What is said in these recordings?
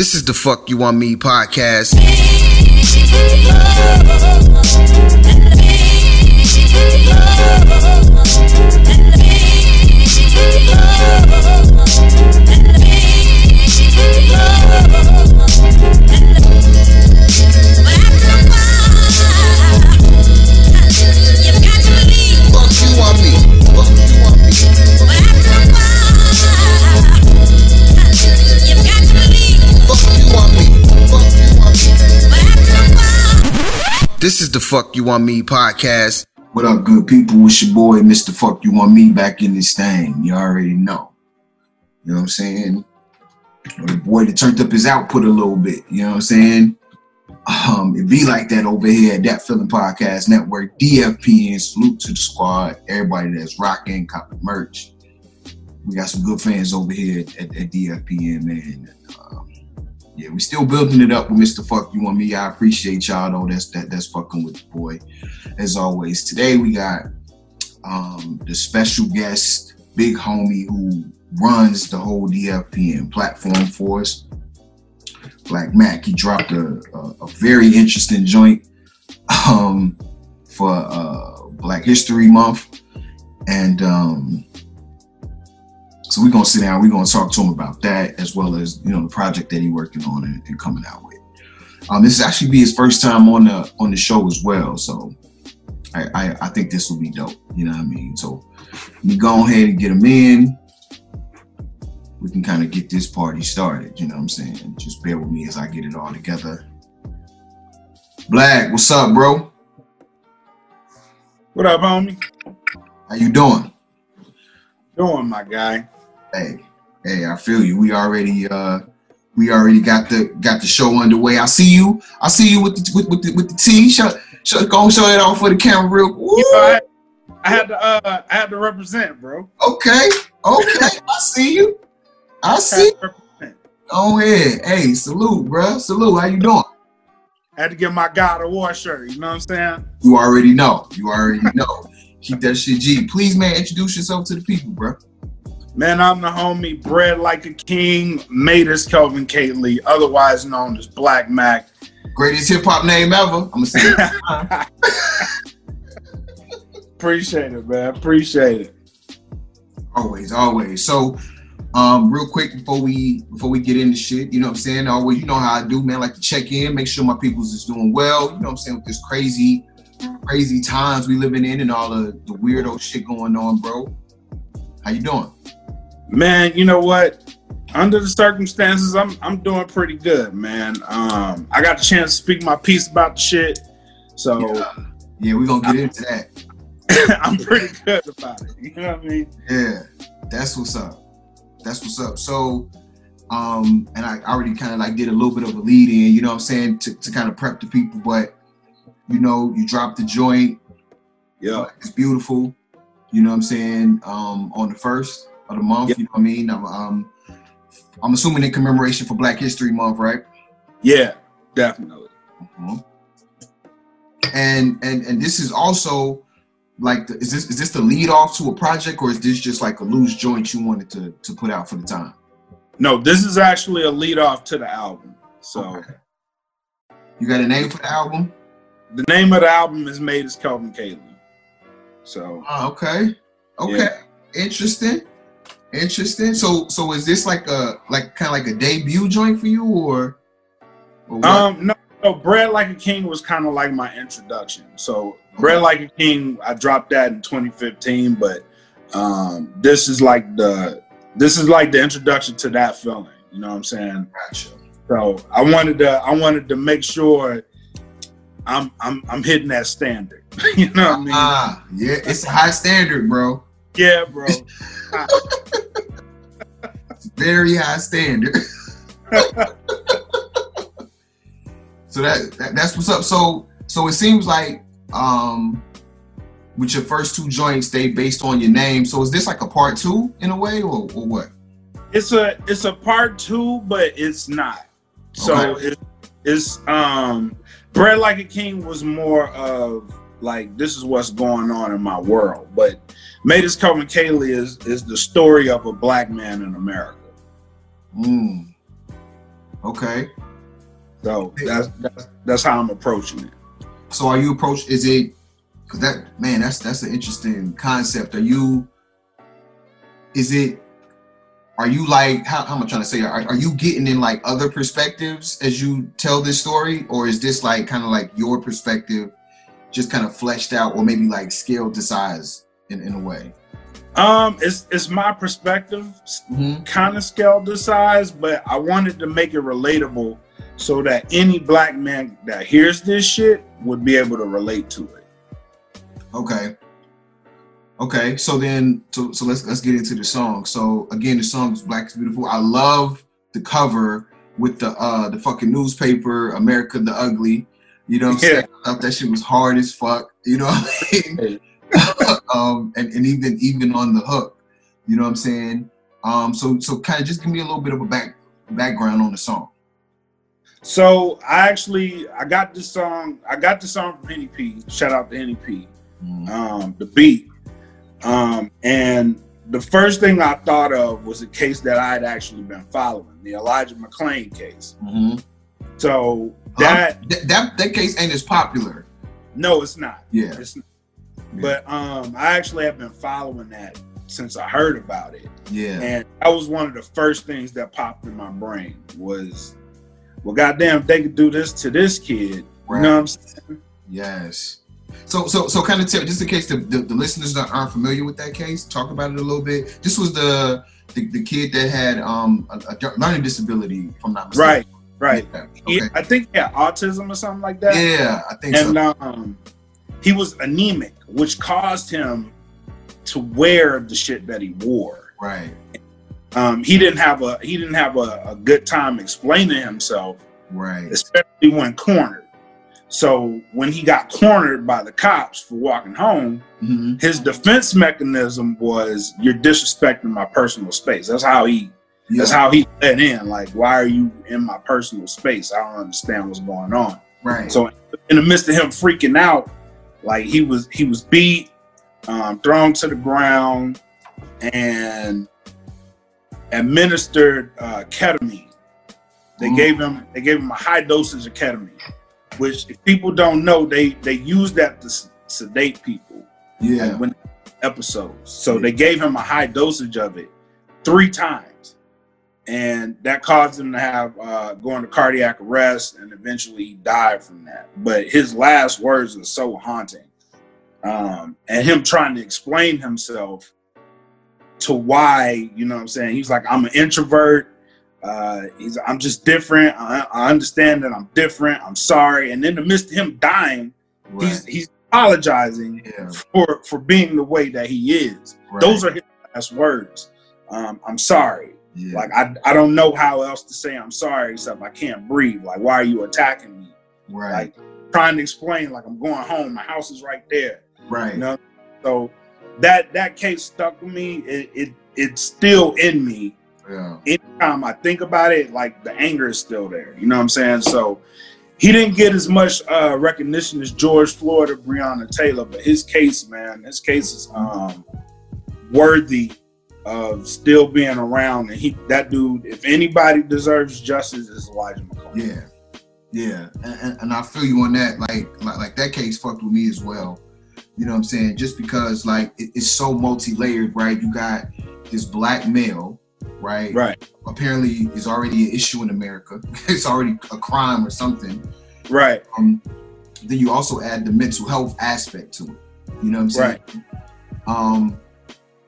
This is the Fuck You Want Me podcast. This is the Fuck You Want Me podcast. What up, good people? It's your boy, Mr. Fuck You Want Me, back in this thing. You already know. You know what I'm saying? The boy that turned up his output a little bit. You know what I'm saying? Um, it be like that over here at That Feeling Podcast Network, DFPN. Salute to the squad, everybody that's rocking, copy merch. We got some good fans over here at, at DFPN, man. Um, yeah, we still building it up with Mr. Fuck You and Me. I appreciate y'all though. That's that that's fucking with the boy. As always, today we got um the special guest, big homie who runs the whole DFPN platform for us. Blak Makk, he dropped a, a, a very interesting joint um for uh Black History Month. And um so we're gonna sit down, we're gonna talk to him about that as well as you know the project that he's working on and, and coming out with. Um, this is actually be his first time on the on the show as well, so I, I, I think this will be dope. You know what I mean? So we go ahead and get him in. We can kind of get this party started. You know what I'm saying? Just bear with me as I get it all together. Black, what's up, bro? What up, homie? How you doing? Doing, my guy. Hey, hey, I feel you. We already uh we already got the got the show underway. I see you. I see you with the with, with the with the T. Show, show, go show that off for the camera real. You know, I, I had to uh I had to represent, bro. Okay, okay. I see you. I see. had to, represent. Go ahead. Hey, salute, bro. Salute. How you doing? I had to get my God of War shirt. You know what I'm saying? You already know. You already know. Keep that shit G. Please, man, introduce yourself to the people, bro. Man, I'm the homie, bred like a king, made as Kelvin Catley, otherwise known as Blak Makk. Greatest hip hop name ever. I'm gonna say it. Appreciate it, man. Appreciate it. Always, always. So, um, real quick before we before we get into shit, you know what I'm saying? Always, you know how I do, man. I like to check in, make sure my people's is doing well. You know what I'm saying? With this crazy, crazy times we living in and all the, the weirdo shit going on, bro. How you doing? Man, you know what? Under the circumstances, I'm I'm doing pretty good, man. Um, I got the chance to speak my piece about the shit, so Yeah, yeah we're gonna get into that. I'm pretty good about it. You know what I mean? Yeah, that's what's up. That's what's up. So, um, and I already kind of like did a little bit of a lead in, you know what I'm saying, to, to kind of prep the people, but you know, you dropped the joint, Yeah. it's beautiful, you know what I'm saying, um, on the first of the month, Yeah. you know what I mean? I'm, um, I'm assuming in commemoration for Black History Month, right? Yeah, definitely. Mhm. And and and this is also like, the, is this is this the lead off to a project, or is this just like a loose joint you wanted to to put out for the time? No, this is actually a lead off to the album. So Okay. You got a name for the album? the name of the album is Made as Kelvin Catley. So Oh, okay. Okay. Interesting. Interesting. So so is this like a like kind of like a debut joint for you or, or um no, no, Bread Like a King was kind of like my introduction. So Bread Like a King, I dropped that in 2015, but um this is like the this is like the introduction to that feeling. You know what I'm saying? gotcha. So I wanted to I wanted to make sure I'm I'm I'm hitting that standard. you know what I mean? Ah, yeah, it's a high standard, bro. Yeah, bro. very high standard. so that, that that's what's up. So so it seems like um with your first two joints, they based on your name. So is this like a part two in a way, or, or what? It's a it's a part two, but it's not. So Okay. it's it's um Bread Like a King was more of like this is what's going on in my world. But Made Us Kelvin Catley is is the story of a black man in America. Mm. Okay. So that's that's that's how I'm approaching it. So are you approach? Is it? Because that man, that's that's an interesting concept. Are you? Is it? Are you like how, how am I trying to say? Are, are you getting in like other perspectives as you tell this story, or is this like kind of like your perspective, just kind of fleshed out, or maybe like scaled to size in, in a way? Um, it's it's my perspective, Mm-hmm. kind of scaled to size, but I wanted to make it relatable so that any black man that hears this shit would be able to relate to it. Okay. Okay. So then, so so let's let's get into the song. So again, the song is "Black is Beautiful." I love the cover with the uh the fucking newspaper, America the Ugly. You know what I'm Yeah. saying? I thought that shit was hard as fuck. You know what I mean? um, and, and even even on the hook. You know what I'm saying? Um, so so kind of just give me a little bit of a back background on the song. So I actually I got this song. I got the song from Henny P. Shout out to Henny P. Um, the beat. Um, and the first thing I thought of was a case that I had actually been following, the Elijah McClain case. Mm-hmm. So that that, that that case ain't as popular. no, it's not. Yeah. It's not. But um, I actually have been following that since I heard about it. Yeah. And that was one of the first things that popped in my brain was, well, goddamn, if they could do this to this kid. Right. You know what I'm saying? Yes. So, so, so, kind of tell just in case the, the, the listeners that aren't familiar with that case, talk about it a little bit. This was the the, the kid that had um a, a learning disability, if I'm not Right, mistaken. right. Yeah. He, Okay. I think had autism or something like that. Yeah, I think And so. um, he was anemic, which caused him to wear the shit that he wore. Right, Um, he didn't have a he didn't have a, a good time explaining himself, right, especially when cornered. So when he got cornered by the cops for walking home, hmm his defense mechanism was you're disrespecting my personal space. That's how he yeah, that's how he let in. Like, why are you in my personal space? I don't understand what's going on. right. So in the midst of him freaking out, like he was he was beat, um, thrown to the ground, and administered uh, ketamine. They Mm. gave him they gave him a high dosage of ketamine, which if people don't know, they they use that to sedate people yeah, like when episodes. So they gave him a high dosage of it three times, and that caused him to have uh, go into cardiac arrest, and eventually he died from that. But his last words are so haunting, um, and him trying to explain himself to why you know what I'm saying. He's like, I'm an introvert. Uh, he's I'm just different. I, I understand that I'm different. I'm sorry. And in the midst of him dying, he's he's apologizing yeah, for for being the way that he is. right, Those are his last words. Um, I'm sorry. Yeah, Like I I don't know how else to say I'm sorry except I can't breathe. Like why are you attacking me? right, Like trying to explain like I'm going home. My house is right there. right, You know. So that that case stuck with me. It, it it's still in me. yeah, Anytime I think about it, like the anger is still there. You know what I'm saying? So he didn't get as much uh, recognition as George Floyd or Breonna Taylor, but his case, man, his case is um, worthy of still being around. And he, that dude, if anybody deserves justice, is Elijah McClain. yeah, yeah. And, and, and I feel you on that. Like, like, like that case fucked with me as well. You know what I'm saying? Just because like it, it's so multi-layered, right? You got this black male, right? Right, Apparently, is already an issue in America. it's already a crime or something. right, Um, then you also add the mental health aspect to it. You know what I'm saying? Um,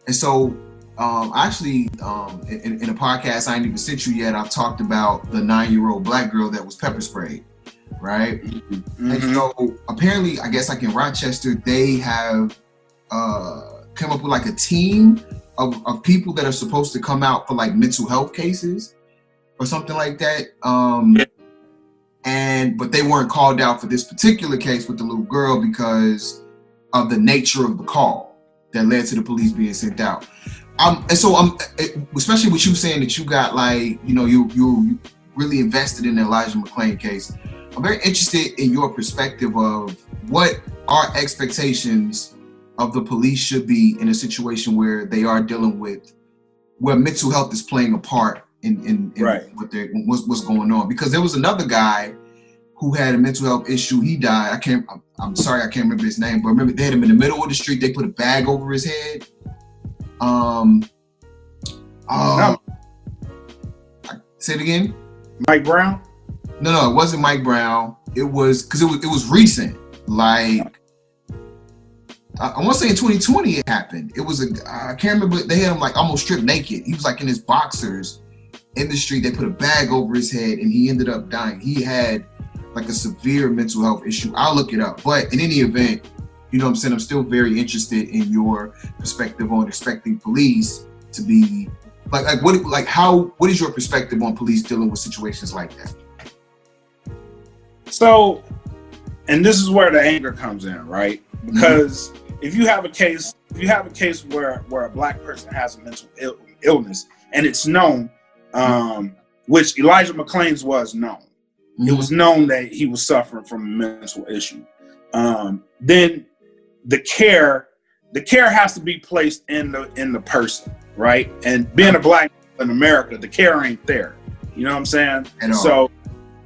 and so um, actually, um, in, in a podcast I ain't even sent you yet, I've talked about the nine-year-old black girl that was pepper sprayed, right? And Mhm. so apparently, I guess like in Rochester, they have uh, come up with like a team of, of people that are supposed to come out for like mental health cases or something like that. Um, Yeah. and but they weren't called out for this particular case with the little girl because of the nature of the call that led to the police being sent out. Um, and so um, it- especially with you saying that you got like you know you you really invested in the Elijah McClain case. I'm very interested in your perspective of what our expectations of the police should be in a situation where they are dealing with where mental health is playing a part in in, in Right. what they what's, what's going on. Because there was another guy who had a mental health issue. He died. I can't. I'm, I'm sorry, I can't remember his name, but remember they had him in the middle of the street. They put a bag over his head. Um. Uh, say it again. Mike Brown. No, no, it wasn't Mike Brown. It was because it was it was recent. Like I, I want to say in 2020 it happened. It was a I can't remember. They had him like almost stripped naked. He was like in his boxers in the street. They put a bag over his head and he ended up dying. He had like a severe mental health issue. I'll look it up. But in any event, you know what I'm saying. I'm still very interested in your perspective on expecting police to be like like what like how what is your perspective on police dealing with situations like that? So, and this is where the anger comes in, right? Because if you have a case, if you have a case where where a black person has a mental Ill, illness and it's known, um, which Elijah McClain's was known, it was known that he was suffering from a mental issue. Um, then the care, the care has to be placed in the in the person, right? And being a black in America, the care ain't there. You know what I'm saying? At. So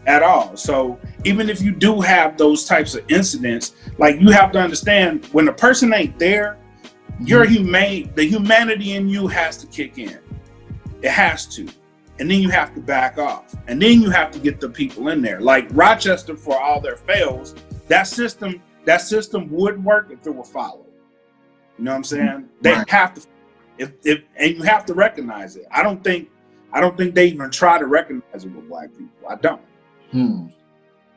at all. So even if you do have those types of incidents, like you have to understand when the person ain't there, your mm-hmm. humane the humanity in you has to kick in. It has to. And then you have to back off. And then you have to get the people in there. Like Rochester for all their fails, that system that system would work if it were followed. You know what I'm saying? They Right. have to if if and you have to recognize it. I don't think I don't think they even try to recognize it with black people. I don't. Hmm.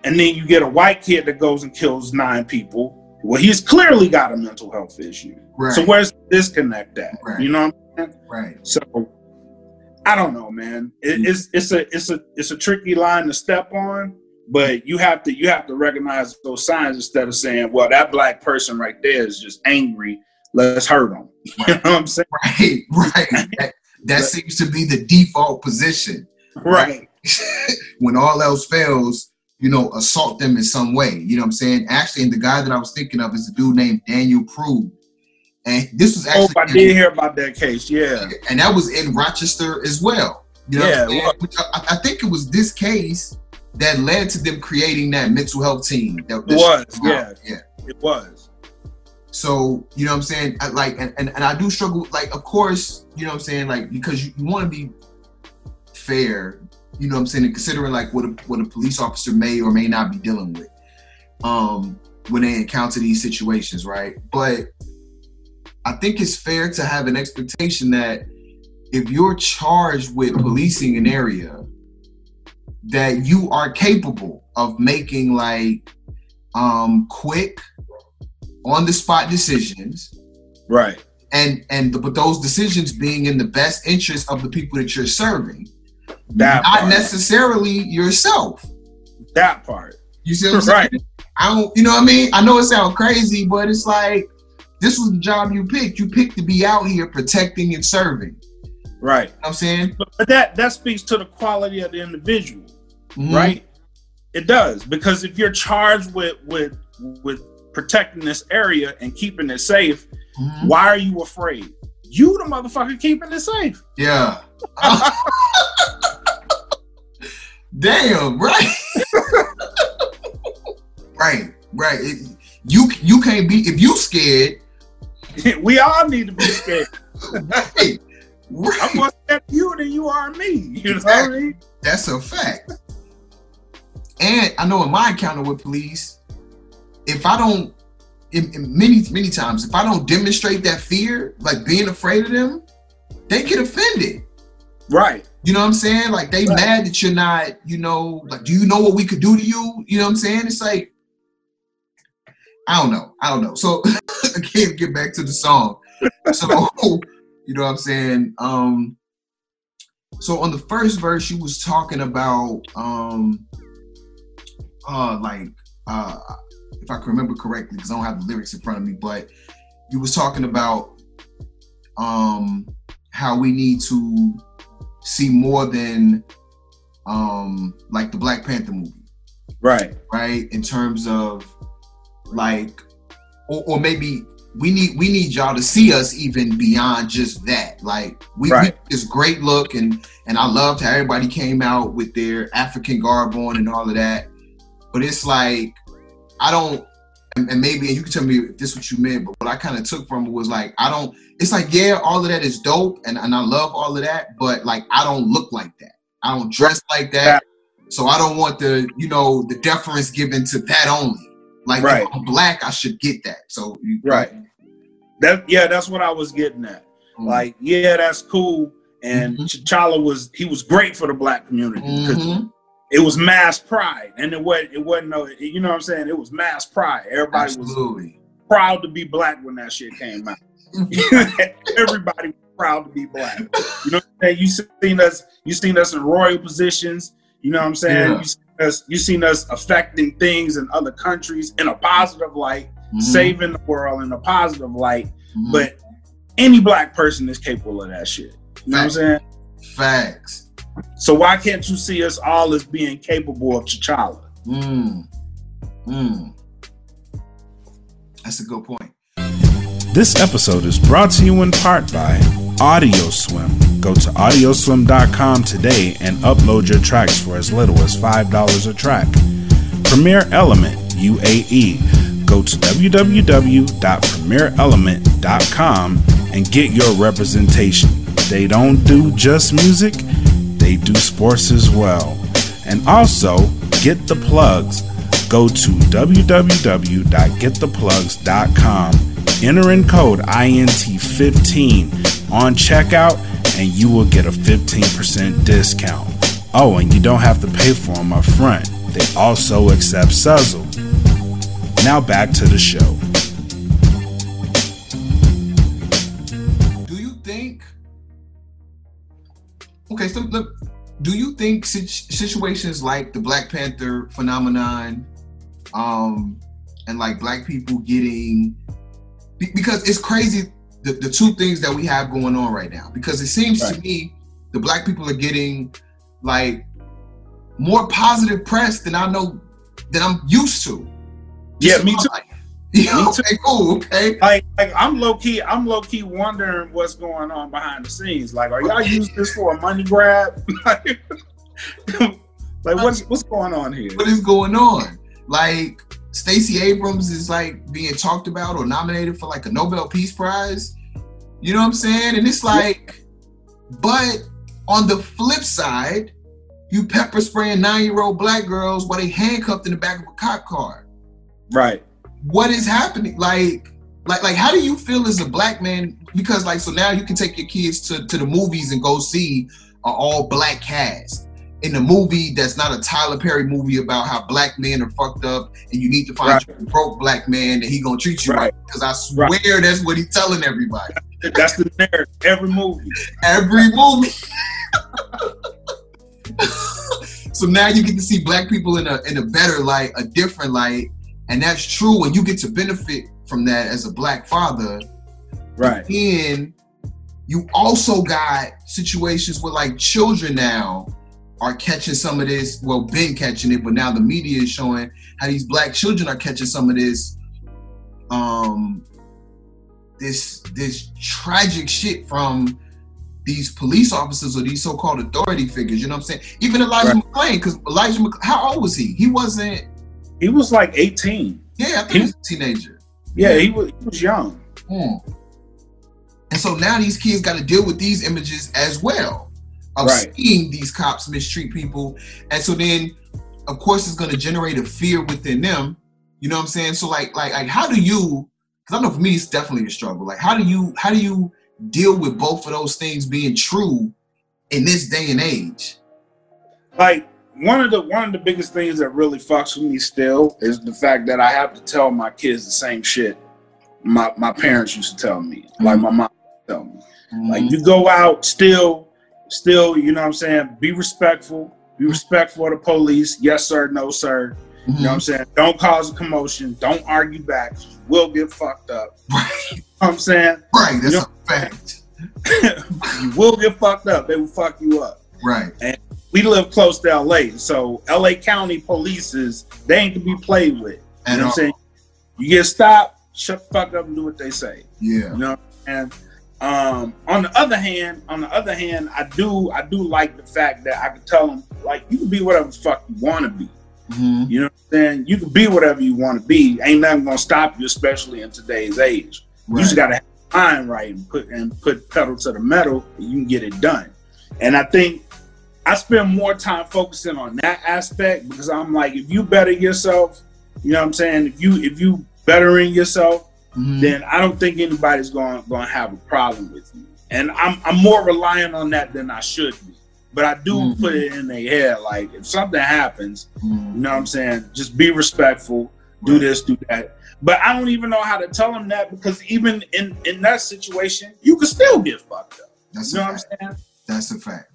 And then you get a white kid that goes and kills nine people. Well, he's clearly got a mental health issue. Right. So where's the disconnect at? Right. You know what I'm saying? right. So I don't know, man. It, it's it's a it's a it's a tricky line to step on, but you have to you have to recognize those signs instead of saying, "Well, that black person right there is just angry. Let's hurt him." You know what I'm saying? Right. Right. That, that seems to be the default position. Right. when all else fails, you know, assault them in some way. You know what I'm saying? Actually, and the guy that I was thinking of is a dude named Daniel Prude. And this was Oh, actually I did hear about that case. Yeah. and that was in Rochester as well. You know Yeah, what I'm saying? was. Which I, I think it was this case that led to them creating that mental health team. That, was, shut them out. yeah. yeah. It was. So, you know what I'm saying? I, like, and, and, and I do struggle, like, of course, you know what I'm saying? Like, because you, you want to be fair, you know what I'm saying? And considering, like, what a, what a police officer may or may not be dealing with um, when they encounter these situations, right? But I think it's fair to have an expectation that if you're charged with policing an area, that you are capable of making, like, um, quick, on the spot decisions Right. and and the, but those decisions being in the best interest of the people that you're serving That not part. necessarily yourself That part. you see what i'm saying Right. i don't you know what i mean i know it sounds crazy but it's like this was the job you picked you picked to be out here protecting and serving you know Right. what i'm saying But, but that that speaks to the quality of the individual, Mhm. right? It does because if you're charged with with with protecting this area and keeping it safe, Mhm. why are you afraid? You the motherfucker keeping it safe. yeah damn right right right It- you you can't be if you scared we all need to be scared. right, right. I'm more scared of you than you are me. You know what I mean? That's a fact. And I know in my encounter with police, if I don't, in, in many many times, if I don't demonstrate that fear, like being afraid of them, they get offended. Right. You know what I'm saying? Like they Right. mad that you're not, you know, like do you know what we could do to you? You know what I'm saying? It's like I don't know. I don't know. So I can't get back to the song. So You know what I'm saying? Um, so on the first verse, she was talking about um, uh, like uh, if I can remember correctly, because I don't have the lyrics in front of me, but you was talking about um how we need to see more than um like the Black Panther movie, Right. right? In terms of like or, or maybe we need we need y'all to see us even beyond just that. Like we, Right. we this great look and and I loved how everybody came out with their African garb on and all of that. But it's like I don't and, and maybe and you can tell me if this what you meant, but what I kind of took from it was like I don't it's like yeah, all of that is dope and, and I love all of that, but like I don't look like that. I don't dress like that. So I don't want the, you know, the deference given to that only. Like Right. if I'm black, I should get that. So you, Right. That yeah, that's what I was getting at. Mm. Like, yeah, that's cool. And Mhm. T'Challa was he was great for the black community because Mhm. It was mass pride, and it wasn't it wasn't no you know what I'm saying. It was mass pride. Everybody was proud to be black when that shit came out. Everybody was proud to be black. You know what I'm saying? You seen us, you seen us in royal positions. You know what I'm saying? Yeah. You seen us, you seen us affecting things in other countries in a positive light, Mhm. saving the world in a positive light. Mhm. But any black person is capable of that shit. You know what I'm saying? facts. So why can't you see us all as being capable of T'Challa? Mm. Mm. That's a good point. This episode is brought to you in part by AudioSwim. Go to audioswim.com today and upload your tracks for as little as $5 a track. Premier Element UAE. Go to www.premierelement.com and get your representation. They don't do just music, they do sports as well. And also, get the plugs. Go to www.gettheplugs.com. Enter in code INT15 on checkout, and you will get a 15% discount. Oh, and you don't have to pay for them up front. They also accept Sezzle. Now back to the show. Okay, so look. Do you think situations like the Black Panther phenomenon, um, and like black people getting, because it's crazy the, the two things that we have going on right now. Because it seems to me the black people are getting like more positive press than I know that I'm used to. Yeah, Just me too. like- Yeah, Me too. Okay, cool, okay. Like, like I'm low key, I'm low key wondering what's going on behind the scenes. Like, are y'all using this for a money grab? like, like what's what's going on here? what is going on? Like Stacey Abrams is like being talked about or nominated for like a Nobel Peace Prize. You know what I'm saying? And it's like, but on the flip side, you pepper spraying nine-year-old black girls while they handcuffed in the back of a cop car. Right. What is happening? Like, like, like, how do you feel as a black man? Because like, so now you can take your kids to, to the movies and go see an all black cast in a movie that's not a Tyler Perry movie about how black men are fucked up and you need to find Right. a broke black man and he gonna treat you right. Right. Because I swear that's what he's telling everybody. That's the narrative. Every movie. Every movie. so now you get to see black people in a in a better light, a different light, and that's true. And you get to benefit from that as a black father. Right. Then you also got situations where like children now are catching some of this. Well, been catching it, but now the media is showing how these black children are catching some of this. Um, this this tragic shit from these police officers or these so-called authority figures. You know what I'm saying? Even Elijah Right. McClain, because Elijah, Mc, how old was he? He wasn't. He was like 18. Yeah, I think He- he was a teenager. Yeah, he was he was young. Hmm. And so now these kids got to deal with these images as well of Right. seeing these cops mistreat people. And so then, of course, it's going to generate a fear within them. You know what I'm saying? So like, like, like, how do you? Because I know for me, it's definitely a struggle. Like, how do you, how do you deal with both of those things being true in this day and age? Like one of the one of the biggest things that really fucks with me still is the fact that I have to tell my kids the same shit my my parents used to tell me. Like my mom tell me. Mm-hmm. Like you go out still, still, you know what I'm saying? Be respectful. Be respectful of the police. Yes, sir, no, sir. You know what I'm saying? Don't cause a commotion. Don't argue back. We'll get fucked up. Right. You know what I'm saying? Right. That's You know- a fact. you will get fucked up. They will fuck you up. Right. We live close to LA, so LA County police is they ain't to be played with. You know what I'm saying? You get stopped, shut the fuck up and do what they say. Yeah. You know, and um, on the other hand, on the other hand, I do I do like the fact that I can tell them like you can be whatever the fuck you want to be. hmm You know what I'm saying? You can be whatever you want to be. Ain't nothing gonna stop you, especially in today's age. You just gotta have mind right and put and put pedal to the metal, and you can get it done. And I think I spend more time focusing on that aspect because I'm like, if you better yourself, you know what I'm saying? If you if you bettering yourself, Mhm. then I don't think anybody's going going to have a problem with you. And I'm I'm more reliant on that than I should be. But I do Mhm. put it in their head like if something happens, Mhm. you know what I'm saying? Just be respectful. Do Right. this, do that. But I don't even know how to tell them that because even in in that situation, you could still get fucked up. That's You know what. I'm saying? That's a fact.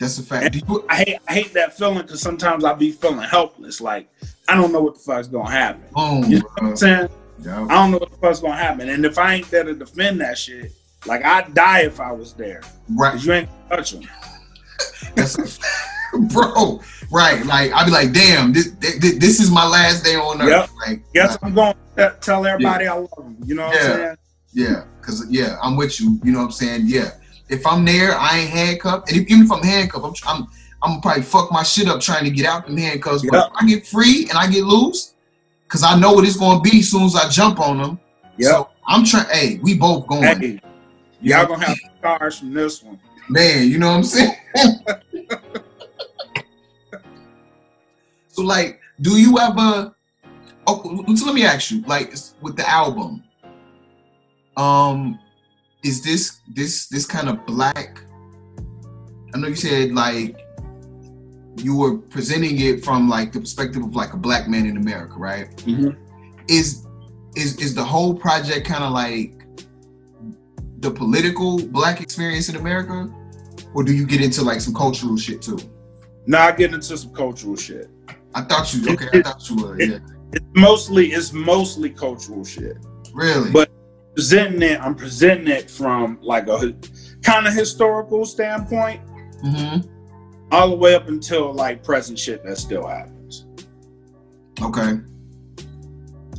That's a fact. You, I hate I hate that feeling because sometimes I be feeling helpless. Like I don't know what the fuck's gonna happen. boom, You know what. I'm saying? Yeah. I don't know what the fuck's gonna happen. And if I ain't there to defend that shit, like I'd die if I was there. Right. You ain't touch them. That's a, bro. Right. Like I'd be like, damn, this this, this is my last day on earth. Yep. Like, Yes, like, I'm going to tell everybody I love them. You know what Yeah. I'm saying? yeah, because yeah, I'm with you. You know what I'm saying? Yeah. If I'm there, I ain't handcuffed, and if, even if I'm handcuffed, I'm I'm I'm gonna probably fuck my shit up trying to get out them handcuffs. But if I get free and I get loose, because I know what it's gonna be as soon as I jump on them. Yeah. So I'm trying. Hey, we both going. Hey, y'all gonna have scars from this one. Man, you know what I'm saying? so like, do you ever oh so let me ask you, like with the album, um, is this this this kind of black? I know you said like you were presenting it from like the perspective of like a black man in America, right? Mhm. Is is is the whole project kind of like the political black experience in America? Or do you get into like some cultural shit too? Now I get into some cultural shit. I thought you okay, I thought you were, yeah. It's mostly it's mostly cultural shit. Really? But- Presenting it, I'm presenting it from like a kind of historical standpoint, hmm all the way up until like present shit that still happens. Okay.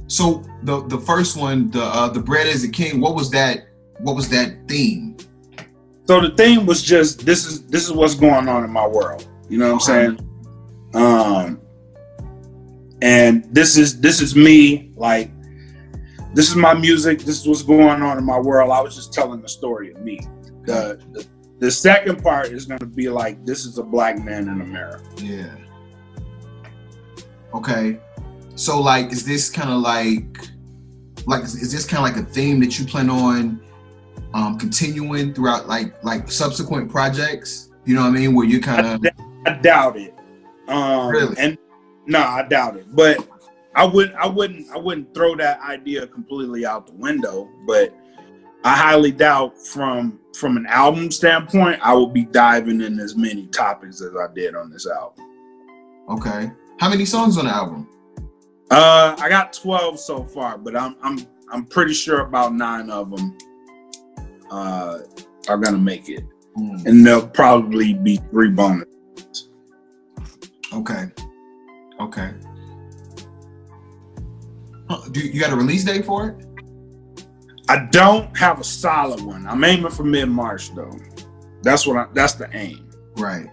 So the the first one, the uh the bread is a king, what was that what was that theme? So the thing was just this is this is what's going on in my world. You know what I'm saying? Um and this is this is me like this is my music, this is what's going on in my world. I was just telling the story of me. The the, the second part is gonna be like this is a black man in America. Yeah. Okay. So like is this kind of like like is is this kind of like a theme that you plan on um continuing throughout like like subsequent projects? You know what I mean? Where you kind of I doubt it. Um Really? and no, I doubt it. But I wouldn't I wouldn't I wouldn't throw that idea completely out the window, but I highly doubt from from an album standpoint, I will be diving in as many topics as I did on this album. okay. How many songs on the album? Uh I got 12 so far, but I'm I'm I'm pretty sure about 9 of them uh are going to make it. Hmm, And there'll probably be three bonus. Okay. Okay. Huh, Do you, you got a release date for it? I don't have a solid one. I'm aiming for mid March though. That's what I. That's the aim. Right.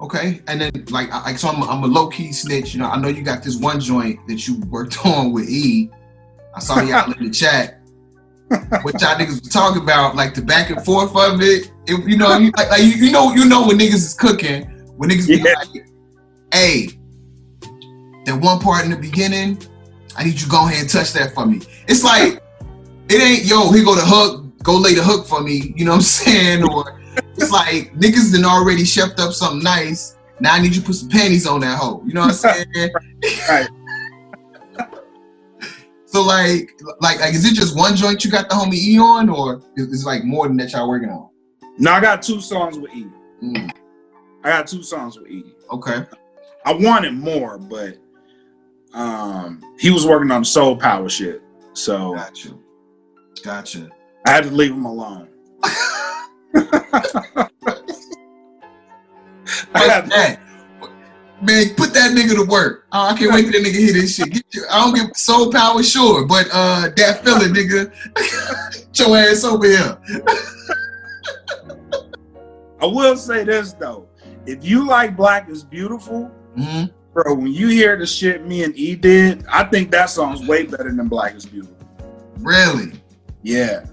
Okay, and then like, I, so I'm, I'm a low key snitch. You know, I know you got this one joint that you worked on with E. I saw y'all in the chat. What y'all niggas was talking about, like the back and forth of it. It- you know, you, like, like, you, you know, you know when niggas is cooking, when niggas be Yeah. like, "Hey, that one part in the beginning, I need you to go ahead and touch that for me." It's like it ain't yo. Here go the hook. Go lay the hook for me. You know what I'm saying? Or it's like niggas done already chefed up something nice. Now I need you to put some panties on that hoe. You know what I'm saying? Right. So like, like, like, is it just one joint you got the homie E on, or is is like more than that y'all working on? No, I got two songs with E. Mm, I got two songs with E. okay. I wanted more, but um, he was working on the soul power shit, so Gotcha. Gotcha. I had to leave him alone. I. Man, put that nigga to work. Oh, I can't wait for that nigga to hear this shit. Get your, I don't get soul power, sure, but uh, that fella, nigga, get your ass over here. I will say this though: if you like Black is Beautiful, hmm bro, when you hear the shit me and E did, I think that song's way better than Black is Beautiful. Really? Yeah,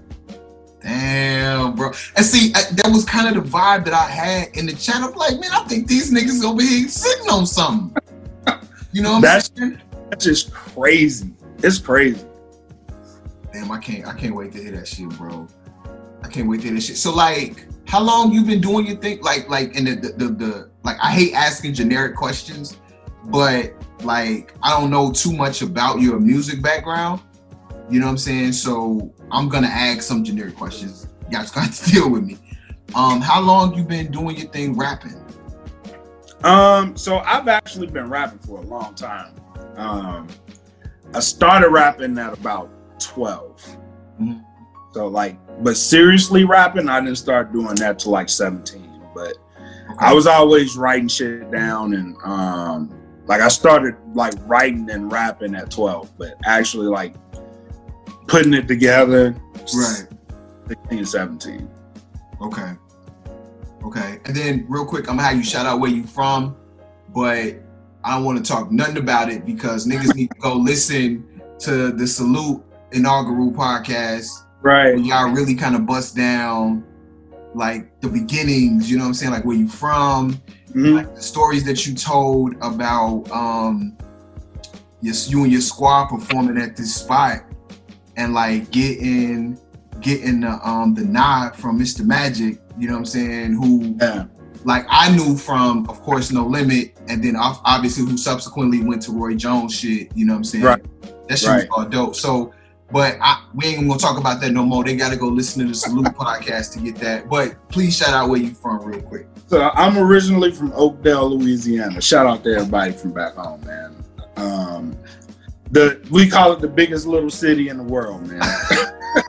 Damn, bro. And see, I, that was kind of the vibe that I had in the chat. I'm like, man, I think these niggas over here sitting on something. You know what I'm That's- saying? that's just crazy. It's crazy. Damn, I can't, I can't wait to hear that shit, bro. I can't wait to hear that shit. So, like, how long you been doing your thing? Like, like, in the, the, the, the like, I hate asking generic questions, but like, I don't know too much about your music background. You know what I'm saying? So, I'm gonna ask some generic questions. You guys got to deal with me. Um, how long you been doing your thing rapping? Um, so I've actually been rapping for a long time. Um, I started rapping at about 12. Mhm. So like, but seriously rapping, I didn't start doing that till like 17. But I was always writing shit down and um like I started like writing and rapping at 12, but actually like putting it together right. 16, 17. Okay. Okay. And then real quick, I'm gonna have you shout out where you from, but I don't want to talk nothing about it because niggas need to go listen to the Salute inaugural podcast Right. y'all really kind of bust down like the beginnings, you know what I'm saying? Like where you from, Mhm. like the stories that you told about um yes, you and your squad performing at this spot and like getting getting the um the nod from Mr. Magic, you know what I'm saying, who Yeah. like I knew from of course No Limit and then obviously who subsequently went to Roy Jones shit, you know what I'm saying? Right. That shit Right. was all dope. So but I, we ain't gonna talk about that no more. They gotta go listen to the Salute podcast to get that. But please shout out where you from real quick. So I'm originally from Oakdale, Louisiana. Shout out to everybody from back home, man. Um, the we call it the biggest little city in the world, man.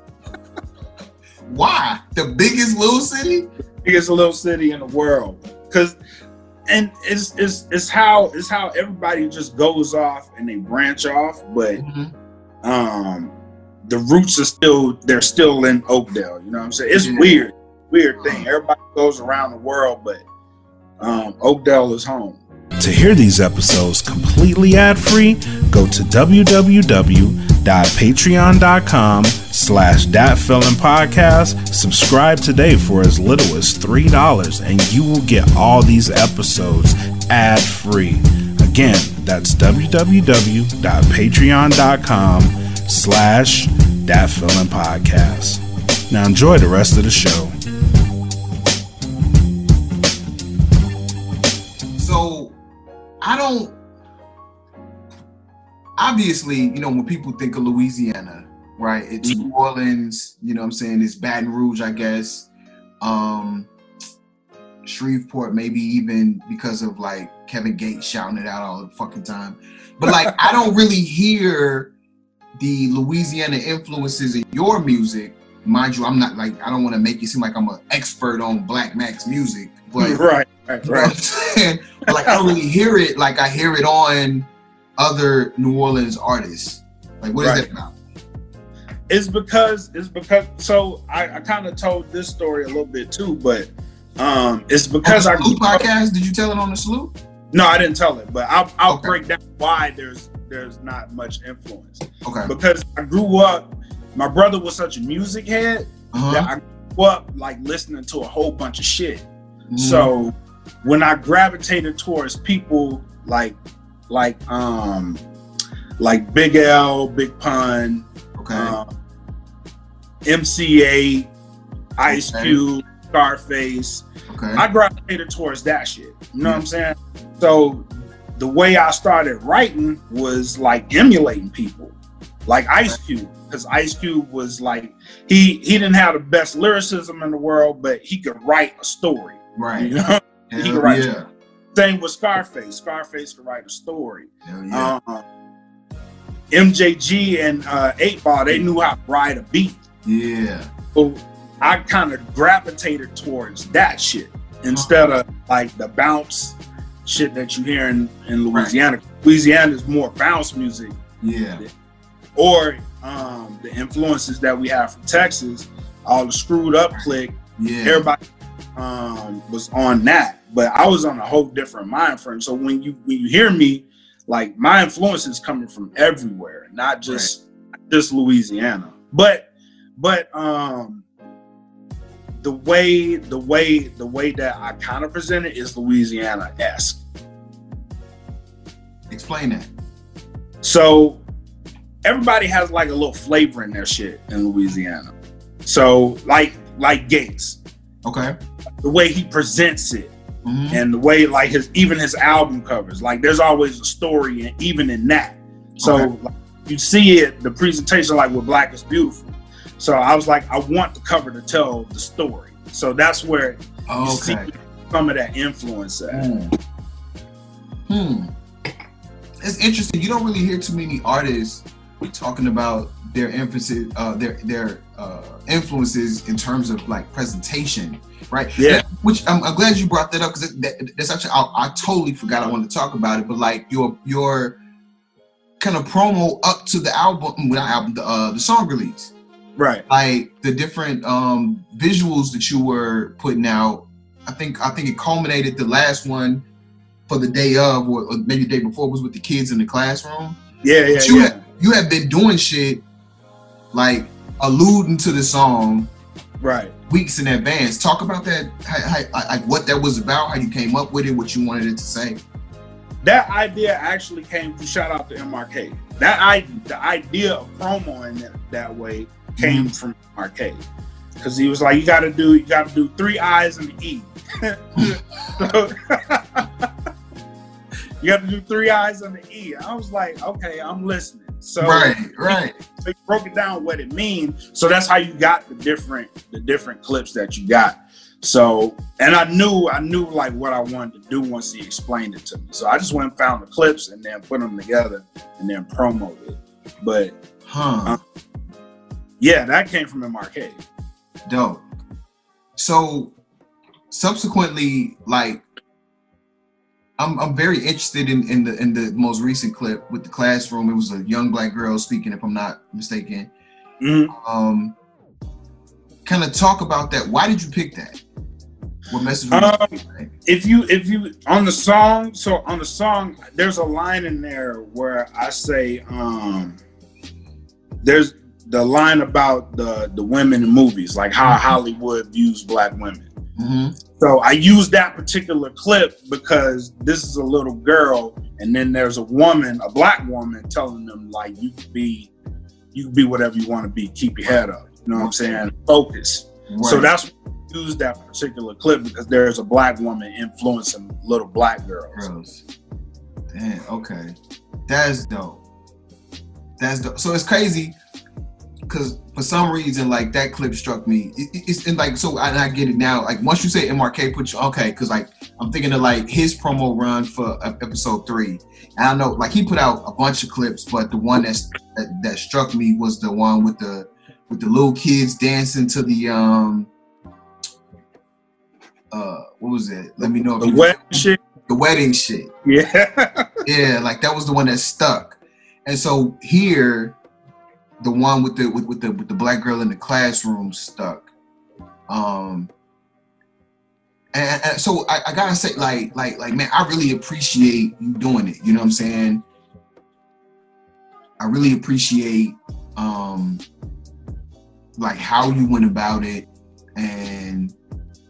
Why? The biggest little city? biggest little city in the world. Cause and it's it's it's how it's how everybody just goes off and they branch off, but um the roots are still they're still in Oakdale. You know what I'm saying? It's Yeah. weird, weird thing. Everybody goes around the world, but um Oakdale is home. To hear these episodes completely ad-free, go to www.patreon.com slash podcast. Subscribe today for as little as $3 and you will get all these episodes ad-free. Again, that's www.patreon.com slash that feeling podcast. Now enjoy the rest of the show. So I don't obviously, you know, when people think of Louisiana, right? It's Mhm. New Orleans, you know what I'm saying? It's Baton Rouge, I guess. Um Shreveport, maybe even because of like Kevin Gates shouting it out all the fucking time. But like I don't really hear the Louisiana influences in your music. Mind you, I'm not like I don't want to make it seem like I'm an expert on Blak Makk's music, but right, right, you know what I'm right. But like I don't really hear it like I hear it on other New Orleans artists. Like what is Right. that about? It's because it's because so I, I kind of told this story a little bit too, but um it's because I podcast, did you tell it on the salute? no I didn't tell it, but I'll I'll Okay. break down why there's there's not much influence Okay. because I grew up. My brother was such a music head Uh-huh. that I grew up like listening to a whole bunch of shit. Mhm. So when I gravitated towards people like like um like Big L, Big Pun, okay. um, MCA, Ice Okay. Cube, Scarface. okay. I gravitated towards that shit. You know what I'm saying? So the way I started writing was like emulating people. like Ice Cube, because Ice Cube was like he he didn't have the best lyricism in the world, but he could write a story. Right. You know, he could write. yeah. Same with Scarface. Scarface could write a story. Hell yeah. Uh, MJG and uh, Eight Ball, they knew how to ride a beat. yeah. So I kind of gravitated towards that shit instead of like the bounce shit that you hear in, in Louisiana. Louisiana is more bounce music, Yeah. or um, the influences that we have from Texas, all the screwed up click. Yeah. Everybody um, was on that, but I was on a whole different mind frame. So when you when you hear me, like my influence is coming from everywhere, not just not just Louisiana. But but um the way the way the way that I kind of present it is Louisiana esque. Explain that. So everybody has like a little flavor in their shit in Louisiana. So like like Gates, Okay. the way he presents it Mhm. and the way like his even his album covers, like there's always a story and even in that. So Okay. like, you see it, the presentation like with Black is Beautiful. So I was like, I want the cover to tell the story. So that's where you see Okay. some of that influence at. Hmm. Hmm. It's interesting. You don't really hear too many artists talking about their emphasis, uh, their their uh, influences in terms of like presentation, right? Yeah. Which I'm, I'm glad you brought that up because that, that's actually I, I totally forgot I wanted to talk about it. But like your your kind of promo up to the album, well, not album, the uh, the song release Right. like the different um visuals that you were putting out i think i think it culminated the last one for the day of or, or maybe the day before was with the kids in the classroom Yeah, yeah, you, yeah. have, you have been doing shit like alluding to the song Right. weeks in advance talk about that like what that was about how you came up with it what you wanted it to say That idea actually came to shout out to MRK. That I the idea of promoing it that way came mm-hmm. from MRK. Cause he was like, you gotta do you gotta do three I's and an E. So- you gotta do three I's and an E. I was like, okay, I'm listening. So right right so you broke it down what it means. So that's how you got the different the different clips that you got. So and I knew I knew like what I wanted to do once he explained it to me. So I just went and found the clips and then put them together and then promoted it. But huh uh, yeah, that came from MRK. dope so subsequently like I'm, I'm very interested in, in the in the most recent clip with the classroom. It was a young black girl speaking, if I'm not mistaken. Mhm. Um, kind of talk about that. Why did you pick that? What message? Um, you? If you if you on the song, so on the song, there's a line in there where I say, um, there's the line about the the women in movies, like how Hollywood views black women. Mhm. So I use that particular clip because this is a little girl, and then there's a woman, a black woman, telling them like you can be, you can be whatever you want to be. Keep your head up. You know what I'm saying? Focus. So Right. that's use that particular clip because there's a black woman influencing little black girls. Girls. Damn. Okay. That's dope. That's dope. So it's crazy because for some reason, like that clip struck me. It- it- it's and like so, and I get it now. Like once you say MRK, put you okay because like I'm thinking of like his promo run for ep- episode three. And I know like he put out a bunch of clips, but the one that's that, that struck me was the one with the with the little kids dancing to the um uh what was it? Let me know if The you wet shit, the wedding shit. yeah. Yeah, like that was the one that stuck. And so here, the one with the with, with the with the black girl in the classroom stuck. Um and, and so I, I gotta say, like, like, like, man, I really appreciate you doing it. You know what I'm saying? I really appreciate um like how you went about it and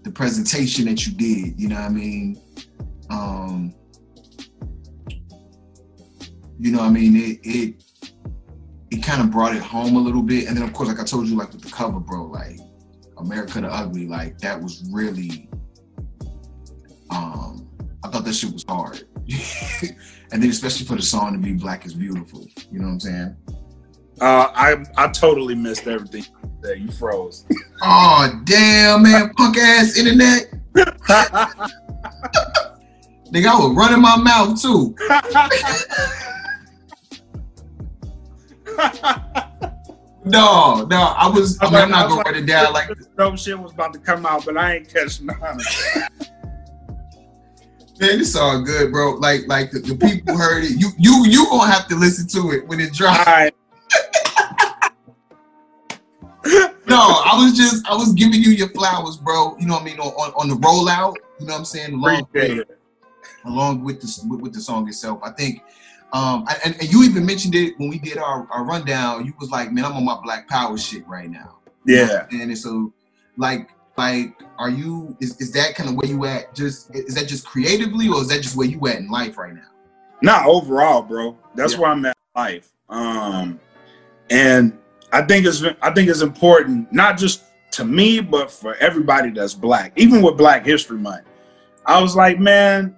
the presentation that you did, you know what I mean? Um you know what I mean it it it kind of brought it home a little bit and then of course like I told you like with the cover bro like America the Ugly like that was really um I thought that shit was hard and then especially for the song to be black is beautiful you know what I'm saying Uh, I I totally missed everything that. You froze. Oh damn, man, punk ass internet. Nigga, I was running my mouth too. No, no, I was. I mean, I'm not gonna write it down like. dope shit was about to come out, but I ain't catching on. Man, it's all good, bro. Like, like the, the people heard it. You, you, you gonna have to listen to it when it drops. right. No, I was just, I was giving you your flowers, bro. You know what I mean on, on, on the rollout. You know what I'm saying? Along, Appreciate it. along with the with, with the song itself, I think. Um, and, and you even mentioned it when we did our, our rundown. You was like, "Man, I'm on my Black Power shit right now." Yeah. And so, like, like, are you? Is, is that kind of where you at? Just is that just creatively, or is that just where you at in life right now? Not overall, bro. That's Yeah. where I'm at in life. Um, and I think it's I think it's important not just to me, but for everybody that's black. Even with Black History Month, I was like, man,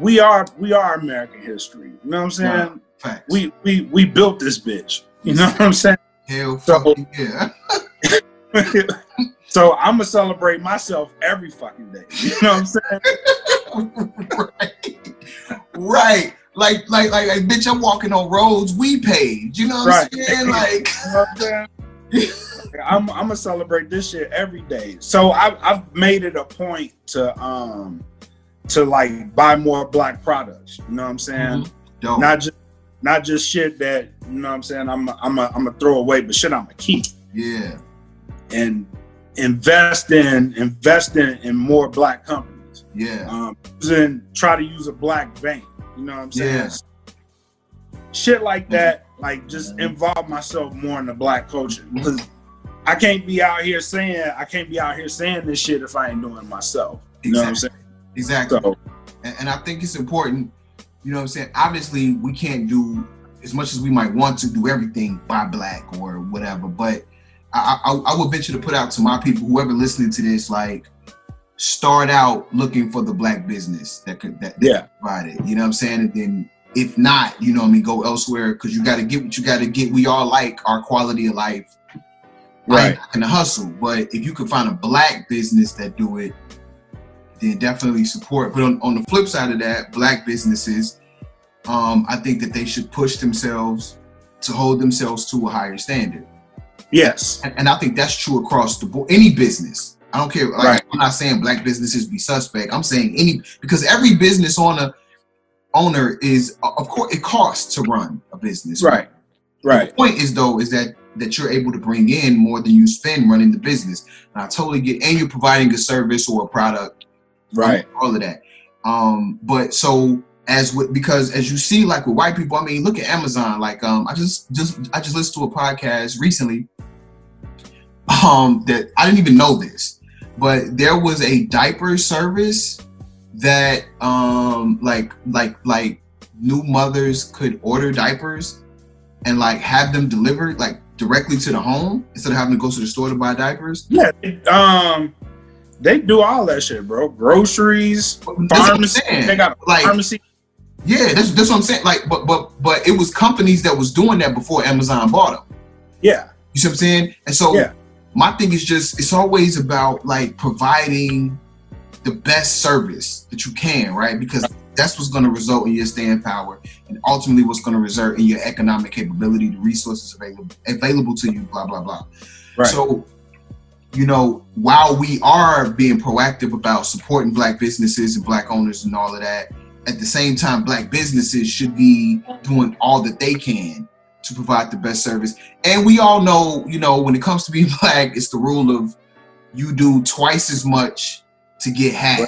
we are we are American history. You know what I'm saying? Facts. We we we built this bitch. You know what I'm saying? hell So- fucking yeah. so I'm gonna celebrate myself every fucking day. You know what I'm saying? right. Right. Like, like, like, like, bitch, I'm walking on roads we paved. You know what Right. I'm saying? Like, You know I'm saying? I'm, I'm gonna celebrate this shit every day. So I've, I've made it a point to um to like buy more black products. You know what I'm saying? dope. Not just not just shit that you know what I'm saying. I'm I'm a, I'm gonna throw away, but shit I'm gonna keep yeah. and invest in invest in, more black companies. Yeah. Um, using try to use a black bank. You know what I'm saying? Yeah. Shit like that. Like just involve myself more in the black culture Mm-hmm. because I can't be out here saying I can't be out here saying this shit if I ain't doing it myself. You know what I'm saying? Exactly. So And, and I think it's important, you know what I'm saying? Obviously, we can't do as much as we might want to do everything by black or whatever, but I, I, I would venture to put out to my people, whoever listening to this, like, start out looking for the black business that could that, that Yeah. provide it. You know what I'm saying? And then if not, you know what I mean, go elsewhere because you got to get what you got to get. We all like our quality of life. Right. And the hustle, but if you could find a black business that do it, then definitely support. But on, on the flip side of that, black businesses, um, I think that they should push themselves to hold themselves to a higher standard. yes. And, and I think that's true across the board. Any business. I don't care. Like, Right. I'm not saying black businesses be suspect. I'm saying any because every business owner owner is of course it costs to run a business. Right. Right. The point is though is that that you're able to bring in more than you spend running the business. And I totally get and you're providing a service or a product Right. all of that. Um, but so as with because as you see, like with white people, I mean, look at Amazon. Like, um, I just just I just listened to a podcast recently. Um, that I didn't even know this, but there was a diaper service that um like like like new mothers could order diapers and like have them delivered like directly to the home instead of having to go to the store to buy diapers. Yeah. Um, they do all that shit, bro. Groceries, pharmacy. They got Like- pharmacy. Yeah, that's that's what I'm saying. Like, but but but it was companies that was doing that before Amazon bought them. Yeah. You see what I'm saying? And so Yeah. my thing is just it's always about like providing the best service that you can, right? Because that's what's going to result in your staying power, and ultimately what's going to result in your economic capability, the resources available available to you, blah blah blah. Right. So, you know, while we are being proactive about supporting black businesses and black owners and all of that, at the same time, black businesses should be doing all that they can to provide the best service. And we all know, you know, when it comes to being black, it's the rule of you do twice as much to get half.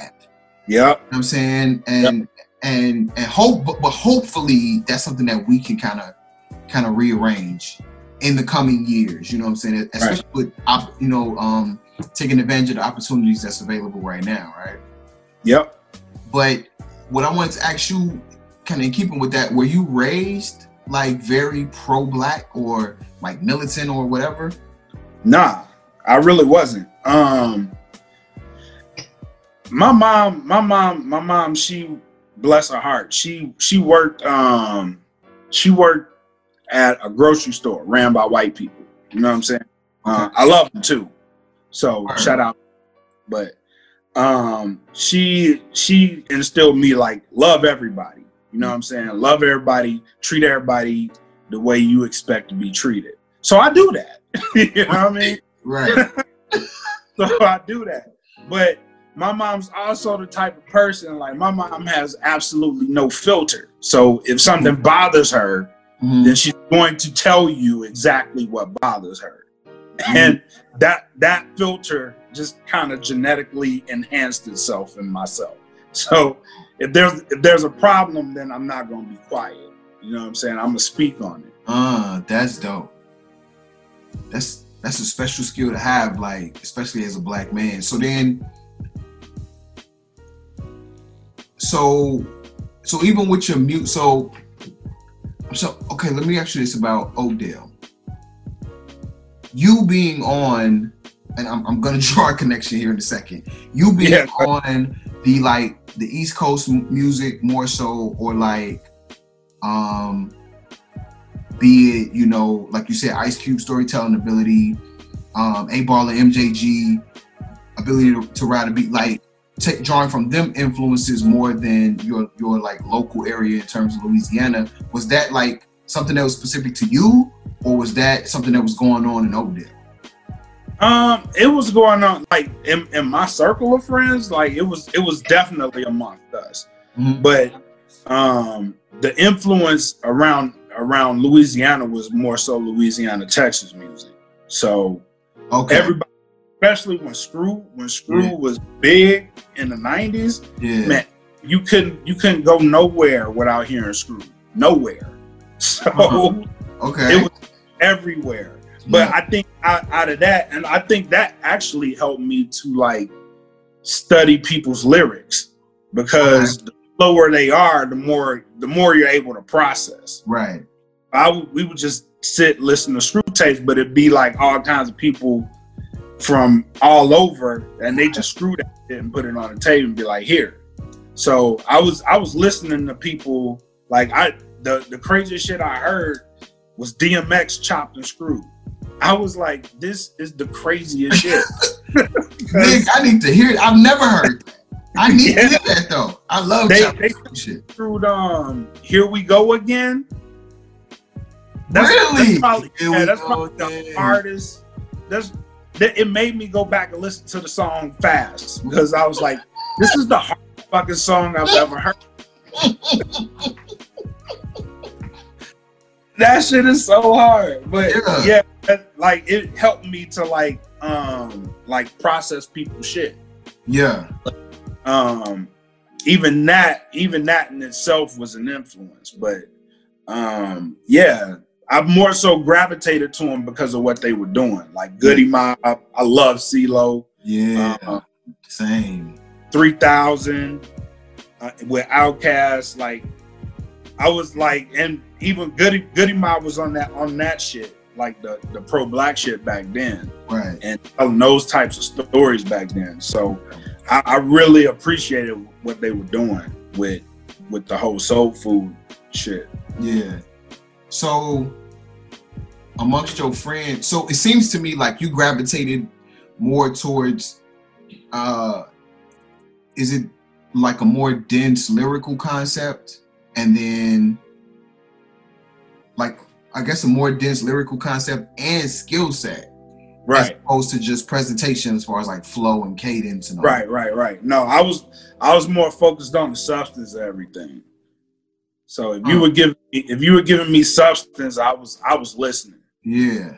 Yeah. You know I'm saying? And and and hope but, but hopefully that's something that we can kind of kind of rearrange in the coming years. You know what I'm saying? Especially with op- you know, um taking advantage of the opportunities that's available right now, right? Yep. But what I wanted to ask you, kind of in keeping with that, were you raised like very pro-black or like militant or whatever? Nah, I really wasn't. Um my mom, my mom, my mom, she bless her heart. She she worked um she worked at a grocery store ran by white people. You know what I'm saying? Uh, I love them too. So Word. shout out. But um, she she instilled me like love everybody. You know what I'm saying? Love everybody, treat everybody the way you expect to be treated. So I do that. you know what I mean? Right. So I do that. But my mom's also the type of person like my mom has absolutely no filter. So if something bothers her, Mhm. then she's going to tell you exactly what bothers her. And that that filter just kind of genetically enhanced itself in myself. So if there's if there's a problem, then I'm not gonna be quiet. You know what I'm saying? I'm gonna speak on it. Uh, that's dope. That's that's a special skill to have, like especially as a black man. So then, so so even with your mute, so so okay. Let me ask you this about Odell. You being on, and I'm, I'm gonna draw a connection here in a second. You being Yeah. on the like the East Coast music more so, or like um be it you know like you said ice cube storytelling ability um a ball and mjg ability to, to ride a beat like take drawing from them influences more than your your like local area in terms of louisiana was that like something that was specific to you or was that something that was going on in Oakdale? Um, it was going on like in, in my circle of friends, like it was it was definitely amongst us. Mhm. But um the influence around around Louisiana was more so Louisiana, Texas music. So okay everybody especially when Screw when Screw Yeah. was big in the nineties, yeah man, you couldn't you couldn't go nowhere without hearing Screw. Nowhere. So Uh-huh. okay it was everywhere. But Yeah. I think out, out of that, and I think that actually helped me to like study people's lyrics because the slower they are, the more the more you're able to process. right I we would just sit listen to screw tapes, but it'd be like all kinds of people from all over, and they just screwed that shit and put it on the tape and be like, here. So I was I was listening to people like I the the craziest shit I heard was DMX chopped and screwed. I was like, this is the craziest shit. Nick, I need to hear it. I've never heard that. I need Yeah. to hear that though. I love They- chopping they- shit. screwed um here we go again. Really? That's probably, yeah, that's probably the hardest. That's that it made me go back and listen to the song fast because I was like, this is the hardest fucking song I've ever heard. that shit is so hard. But Yeah. yeah, like it helped me to like um like process people's shit. Yeah. um even that even that in itself was an influence but um yeah i more so gravitated to them because of what they were doing like Goodie Mob i love CeeLo. Yeah. Uh, Same. 3000 uh, with Outkast like i was like and even goody Goodie Mob was on that on that shit like the the pro black shit back then Right. and telling those types of stories back then. So I, I really appreciated what they were doing with with the whole soul food shit. Yeah. So amongst your friends, so it seems to me like you gravitated more towards uh is it like a more dense lyrical concept and then like I guess a more dense lyrical concept and skill set as Right, opposed to just presentation as far as like flow and cadence and all right, right, right. No, I was I was more focused on the substance of everything. So if you Huh. were giving me, if you were giving me substance, I was I was listening. Yeah.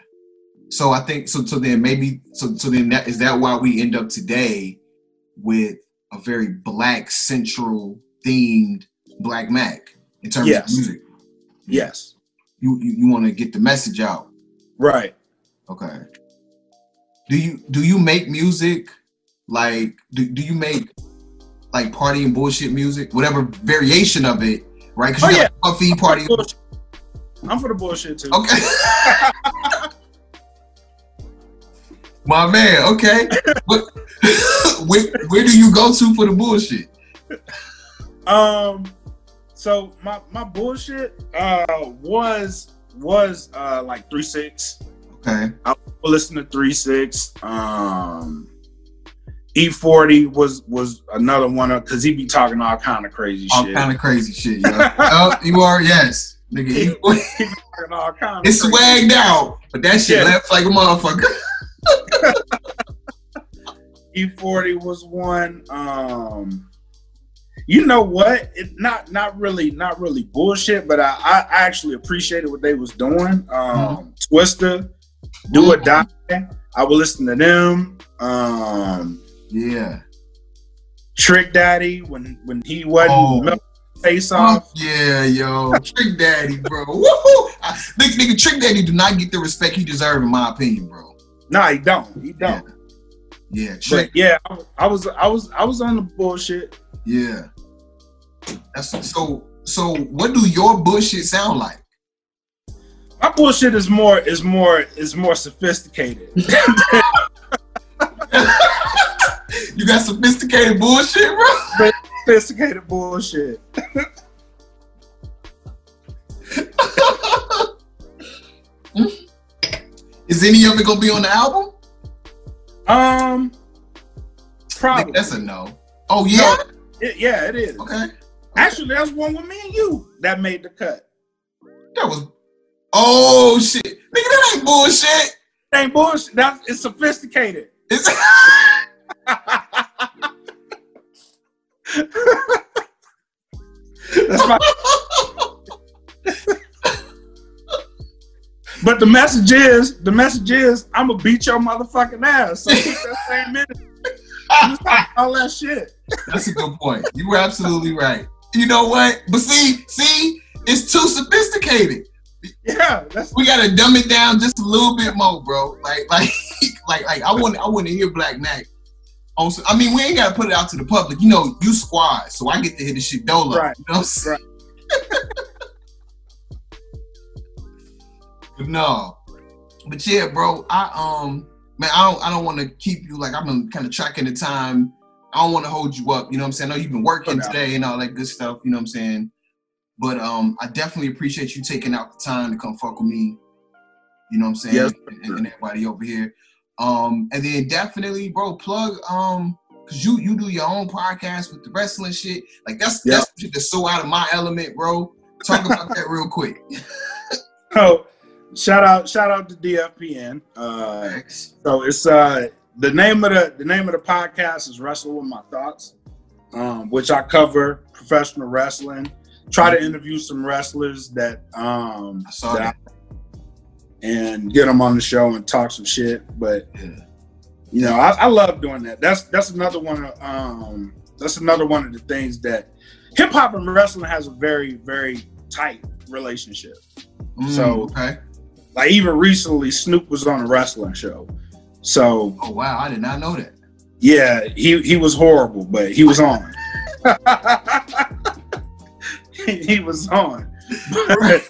So I think so. So then maybe so. So then that is that why we end up today with a very black central themed Blak Makk in terms Yes. of music. Yes, You you, you want to get the message out. right. Okay. Do you do you make music like do, do you make like party and bullshit music whatever variation of it right? Because Oh, you yeah. got Puffy party. Bullshit. I'm for the bullshit too. Okay. My man, okay. But where, where do you go to for the bullshit? Um, so my my bullshit uh was was uh like three six. Okay. I would listen to three six. Um, E forty was was another one because he be talking all kind of crazy All shit. kind of crazy shit, yo. oh, you are, yes. Nigga, He be talking all kind of it's swagged out, but that shit Yeah. left like a motherfucker. E40 E was one. Um, you know what? It not not really not really bullshit, but I, I actually appreciated what they was doing. Um, Twista, Do or Die. I would listen to them. Um, Yeah. Trick Daddy when when he wasn't Oh. face Oh, off. yeah, yo. Trick Daddy, bro. Woohoo! I, nigga, nigga, Trick Daddy do not get the respect he deserve, in my opinion, bro. Nah, he don't. He don't. Yeah, But Trick. yeah, I I was I was I was on the bullshit. Yeah. That's so. So, what do your bullshit sound like? My bullshit is more is more is more sophisticated. You got sophisticated bullshit, bro. sophisticated bullshit. Is any of it gonna be on the album? Um, probably. that's a no. Oh yeah. It- yeah, it is. Okay. Actually, that's one with me and you that made the cut. That was. Oh shit, nigga, that ain't bullshit. That Ain't bullshit. That's it's sophisticated. It's- That's my. but the message is, the message is, I'm gonna beat your motherfucking ass. So keep that same talk all that shit. That's a good point. You were absolutely right. You know what? But see, see, it's too sophisticated. Yeah, We gotta dumb it down just a little bit more, bro. Like, like, like, like. I want, I want to hear Black. On, some- I mean, we ain't gotta put it out to the public. You know, you squad, so I get to hit the shit dolo. Right. You know saying? but no, but yeah, bro. I um, man, I don't, I don't want to keep you like I've been kind of tracking the time. I don't want to hold you up. You know what I'm saying? I know you've been working today and all that good stuff. You know what I'm saying? But um, I definitely appreciate you taking out the time to come fuck with me. You know what I'm saying? Yes, and, and everybody over here. Um, and then definitely, bro, plug um, cause you you do your own podcast with the wrestling shit. Like that's Yeah. that's shit that's so out of my element, bro. Talk about that real quick. so. Shout out, shout out to DFPN. Uh, So it's uh the name of the the name of the podcast is Wrestle with My Thoughts, um, which I cover professional wrestling. Try to interview some wrestlers that um I saw that. and get them on the show and talk some shit. But Yeah. you know, I, I love doing that. That's that's another one. Of, um, that's another one of the things that hip hop and wrestling has a very very tight relationship. Mm, So- okay. Like even recently, Snoop was on a wrestling show. So Oh wow, I did not know that. Yeah, he he was horrible, but he was on. he, he was on. But,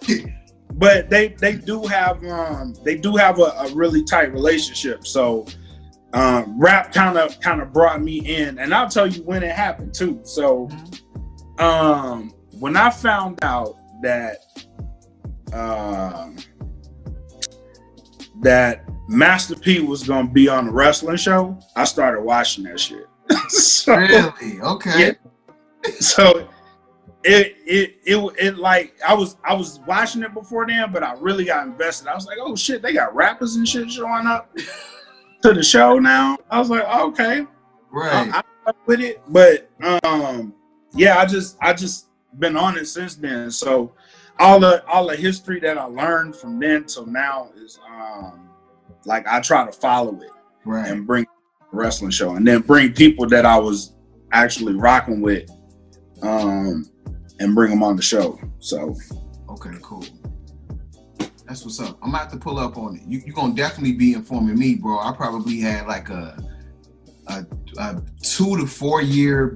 but they they do have um they do have a, a really tight relationship. So um rap kind of kind of brought me in and I'll tell you when it happened too. So um when I found out that um that Master P was gonna be on the wrestling show, I started watching that shit. so, Really? Okay. Yeah. so it, it it it like I was I was watching it before then, but I really got invested. I was like, oh shit, they got rappers and shit showing up to the show now. I was like, okay, Right. I, I with it, but um, yeah, I just I just been on it since then. So all the all the history that I learned from then till now is um like I try to follow it right. and bring the wrestling show, and then bring people that I was actually rocking with, um, and bring them on the show. So Okay, cool. That's what's up. I'm gonna have to pull up on it. You you gonna definitely be informing me, bro. I probably had like a a, a two to four year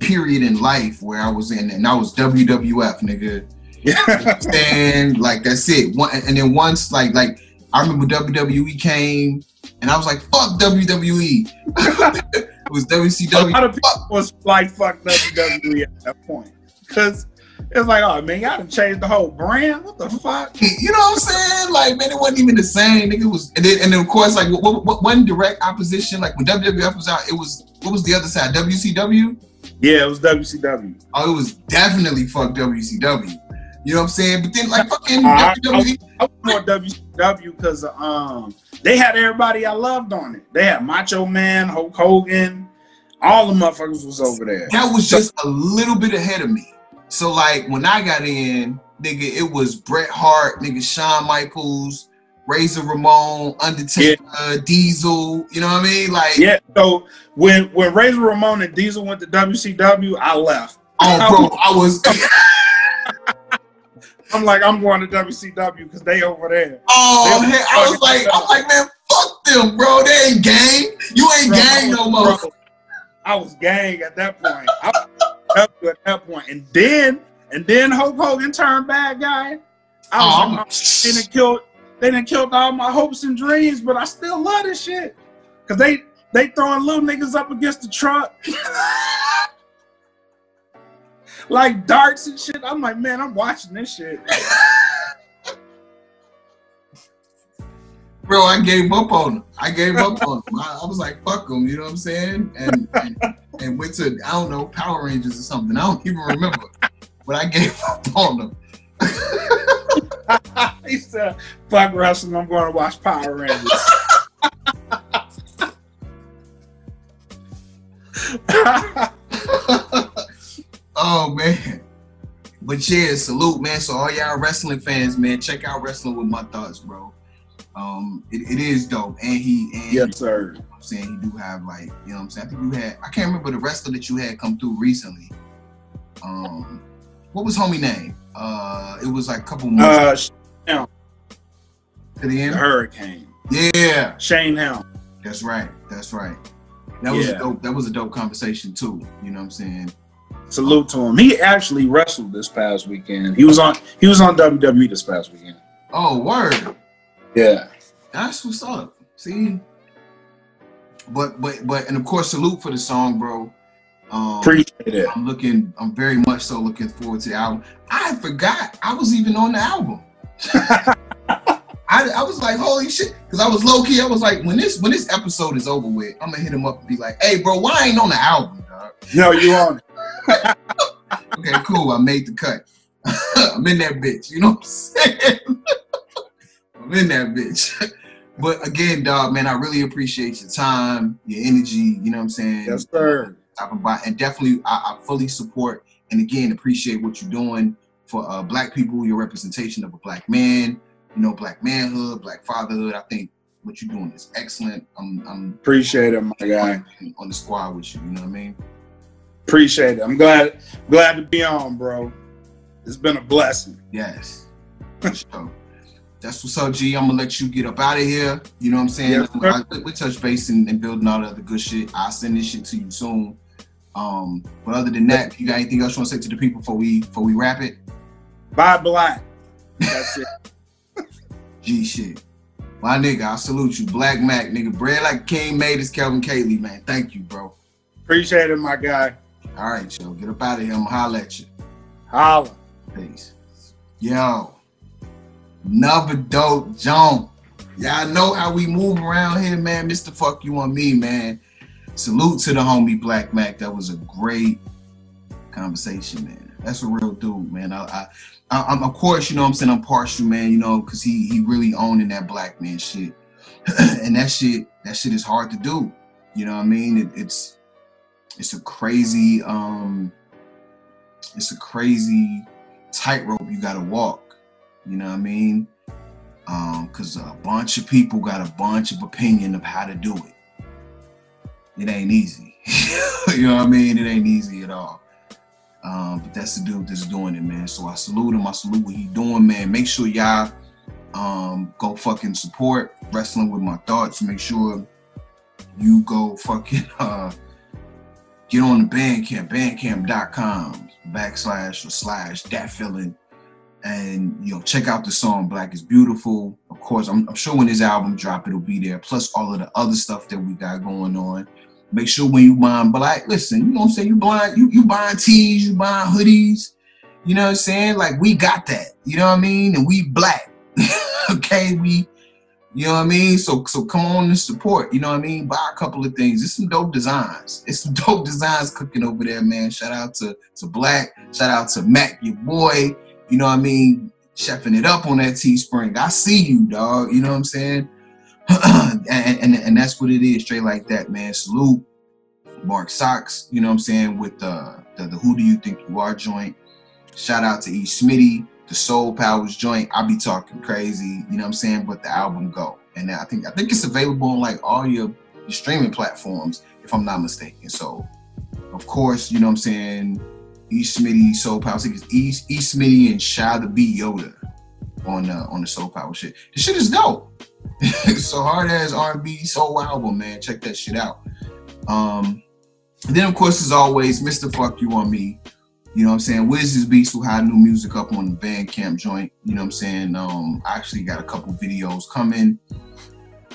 period in life where I was in, and I was WWF, nigga. yeah, And like that's it. One, and then once like like I remember WWE came, and I was like, fuck WWE. it was a WCW. lot of people was like fuck WWE at that point because It's like, oh man, y'all done changed the whole brand. What the fuck? You know what I'm saying? Like, man, it wasn't even the same. Nigga, it was, and then, and then of course, like, what, what, what one direct opposition? Like when WWF was out, it was what was the other side? WCW. Yeah, it was WCW. Oh, it was definitely fuck WCW. You know what I'm saying? But then, like, fucking Uh, I- WWE. I was more WCW because um they had everybody I loved on it. They had Macho Man, Hulk Hogan, all the motherfuckers was over there. that was just a little bit ahead of me. So like when I got in, nigga, it was Bret Hart, nigga, Shawn Michaels, Razor Ramon, Undertaker, Diesel. You know what I mean? Like, Yeah, so when when Razor Ramon and Diesel went to WCW, I left. oh, bro, I was. I'm like, I'm going to WCW because they over there. Oh, hey, I was like, I'm like, man, fuck them, bro. They ain't gang. You ain't Bro, gang no bro, more. I was gang at that point. I was at that point, and then and then Hulk Hogan turned bad guy. I was Oh, like, I'm- oh, they done killed they done killed all my hopes and dreams, but I still love this shit. Cause they they throwing little niggas up against the truck. like darts and shit. I'm like, man, I'm watching this shit. bro, I gave up on them. I gave up on them. I, I was like, fuck them. You know what I'm saying? And, and and went to I don't know Power Rangers or something. I don't even remember, but I gave up on them. he said, fuck wrestling, I'm going to watch Power Rangers. oh man. But yeah, salute, man. So all y'all wrestling fans, man, check out Wrestling with My Thoughts, bro. Um, it, it is dope. And he and yes, sir. you know I'm saying he do have like, you know what I'm saying? I think you had I can't remember the wrestler that you had come through recently. Um what was homie name? Uh it was like a couple months Uh, to the the end. Hurricane. Yeah, Shane Helm. that's right. That's right. That was a Yeah. dope that was a dope conversation too. You know what I'm saying? Salute to him. He actually wrestled this past weekend. He was on he was on WWE this past weekend. Oh, word. Yeah. That's what's up. See, but but but and of course, salute for the song, bro. Um, Appreciate it. I'm looking. I'm very much so looking forward to the album. I forgot I was even on the album. I, I was like, holy shit, because I was low key. I was like, when this when this episode is over with, I'm gonna hit him up and be like, hey, bro, why I ain't on the album, dog? No, you on it. Okay, cool. I made the cut. I'm in that bitch. You know what I'm saying? I'm in that bitch. But again, dog, man, I really appreciate your time, your energy. You know what I'm saying? Yes, sir. And definitely, I, I fully support and again appreciate what you're doing for uh, Black people, your representation of a Black man. You know, Black manhood, Black fatherhood. I think what you're doing is excellent. I'm, I'm Appreciate it, my guy. on the squad with you. You know what I mean? Appreciate it. I'm glad glad to be on, bro. It's been a blessing. Yes. Sure. That's what's up, G. I'm gonna let you get up out of here. You know what I'm saying? Yes. I, we touch base and, and building all the other good shit. I'll send this shit to you soon. Um, but other than that, you got anything else you want to say to the people before we before we wrap it? Bye black. That's it. G shit. My nigga, I salute you. Blak Makk, nigga. Bread like king made is Kelvin Catley, man. Thank you, bro. Appreciate it, my guy. All right, yo. Get up out of here. I'm gonna holler at you. Holla. Peace. Yo, another dope Joan. Y'all know how we move around here, man. Mr. Fuck You on Me, man. Salute to the homie Blak Makk. That was a great conversation, man. That's a real dude, man. I, I, I I'm of course, you know what I'm saying I'm partial, man, you know, because he he really owning that black man shit. and that shit, that shit is hard to do. You know what I mean? It, it's it's a crazy, um, it's a crazy tightrope you gotta walk. You know what I mean? Um, cause a bunch of people got a bunch of opinion of how to do it. It ain't easy. you know what I mean? It ain't easy at all. Um, but that's the dude that's doing it, man. So I salute him. I salute what he doing, man. Make sure y'all um go fucking support wrestling with my thoughts. Make sure you go fucking uh get on the Bandcamp, bandcamp.com backslash or slash that feeling. And you know, check out the song Black is Beautiful. Of course, I'm, I'm sure when his album drop, it'll be there, plus all of the other stuff that we got going on. Make sure when you buying black, listen, you know what I'm saying? You buying you you buying tees, you buying hoodies, You know what I'm saying? Like we got that. You know what I mean? And we black. okay, we you know what I mean? So so come on and support. You know what I mean? Buy a couple of things. It's some dope designs. It's some dope designs cooking over there, man. Shout out to to Black. Shout out to Mac, your boy. You know what I mean? Chefing it up on that Teespring. I see you, dog. You know what I'm saying? and, and and that's what it is, straight like that, man. Salute. Mark Socks, you know what I'm saying, with the, the, the Who Do You Think You Are joint. Shout out to E. Smitty, the Soul Powers joint. I'll be talking crazy, you know what I'm saying, but the album go. And I think I think it's available on like all your, your streaming platforms, if I'm not mistaken. So of course, you know what I'm saying, E. Smitty, Soul Power. I think it's. E. Smitty and Shy the B Yoda on uh, on the Soul Power shit. The shit is dope. so hard as R&B soul album, man. Check that shit out. Um, and then of course, as always, Mr. Fuck You on Me. You know what I'm saying? Wiz Beast who had new music up on the Bandcamp joint. You know what I'm saying? Um, I actually got a couple videos coming.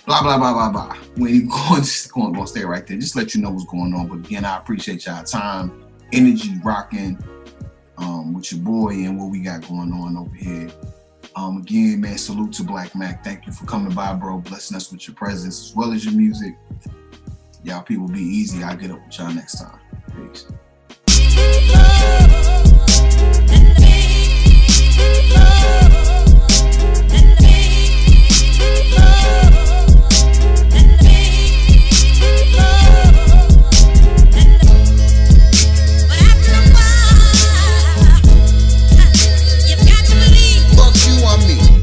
Blah blah blah blah blah. We ain't going to going to stay right there. Just let you know what's going on. But again, I appreciate y'all time, energy, rocking um, with your boy and what we got going on over here. Um, again, man, salute to Blak Makk. Thank you for coming by, bro. Blessing us with your presence as well as your music. Y'all people be easy. I'll get up with y'all next time. Peace. Love and hate, love and hate, love.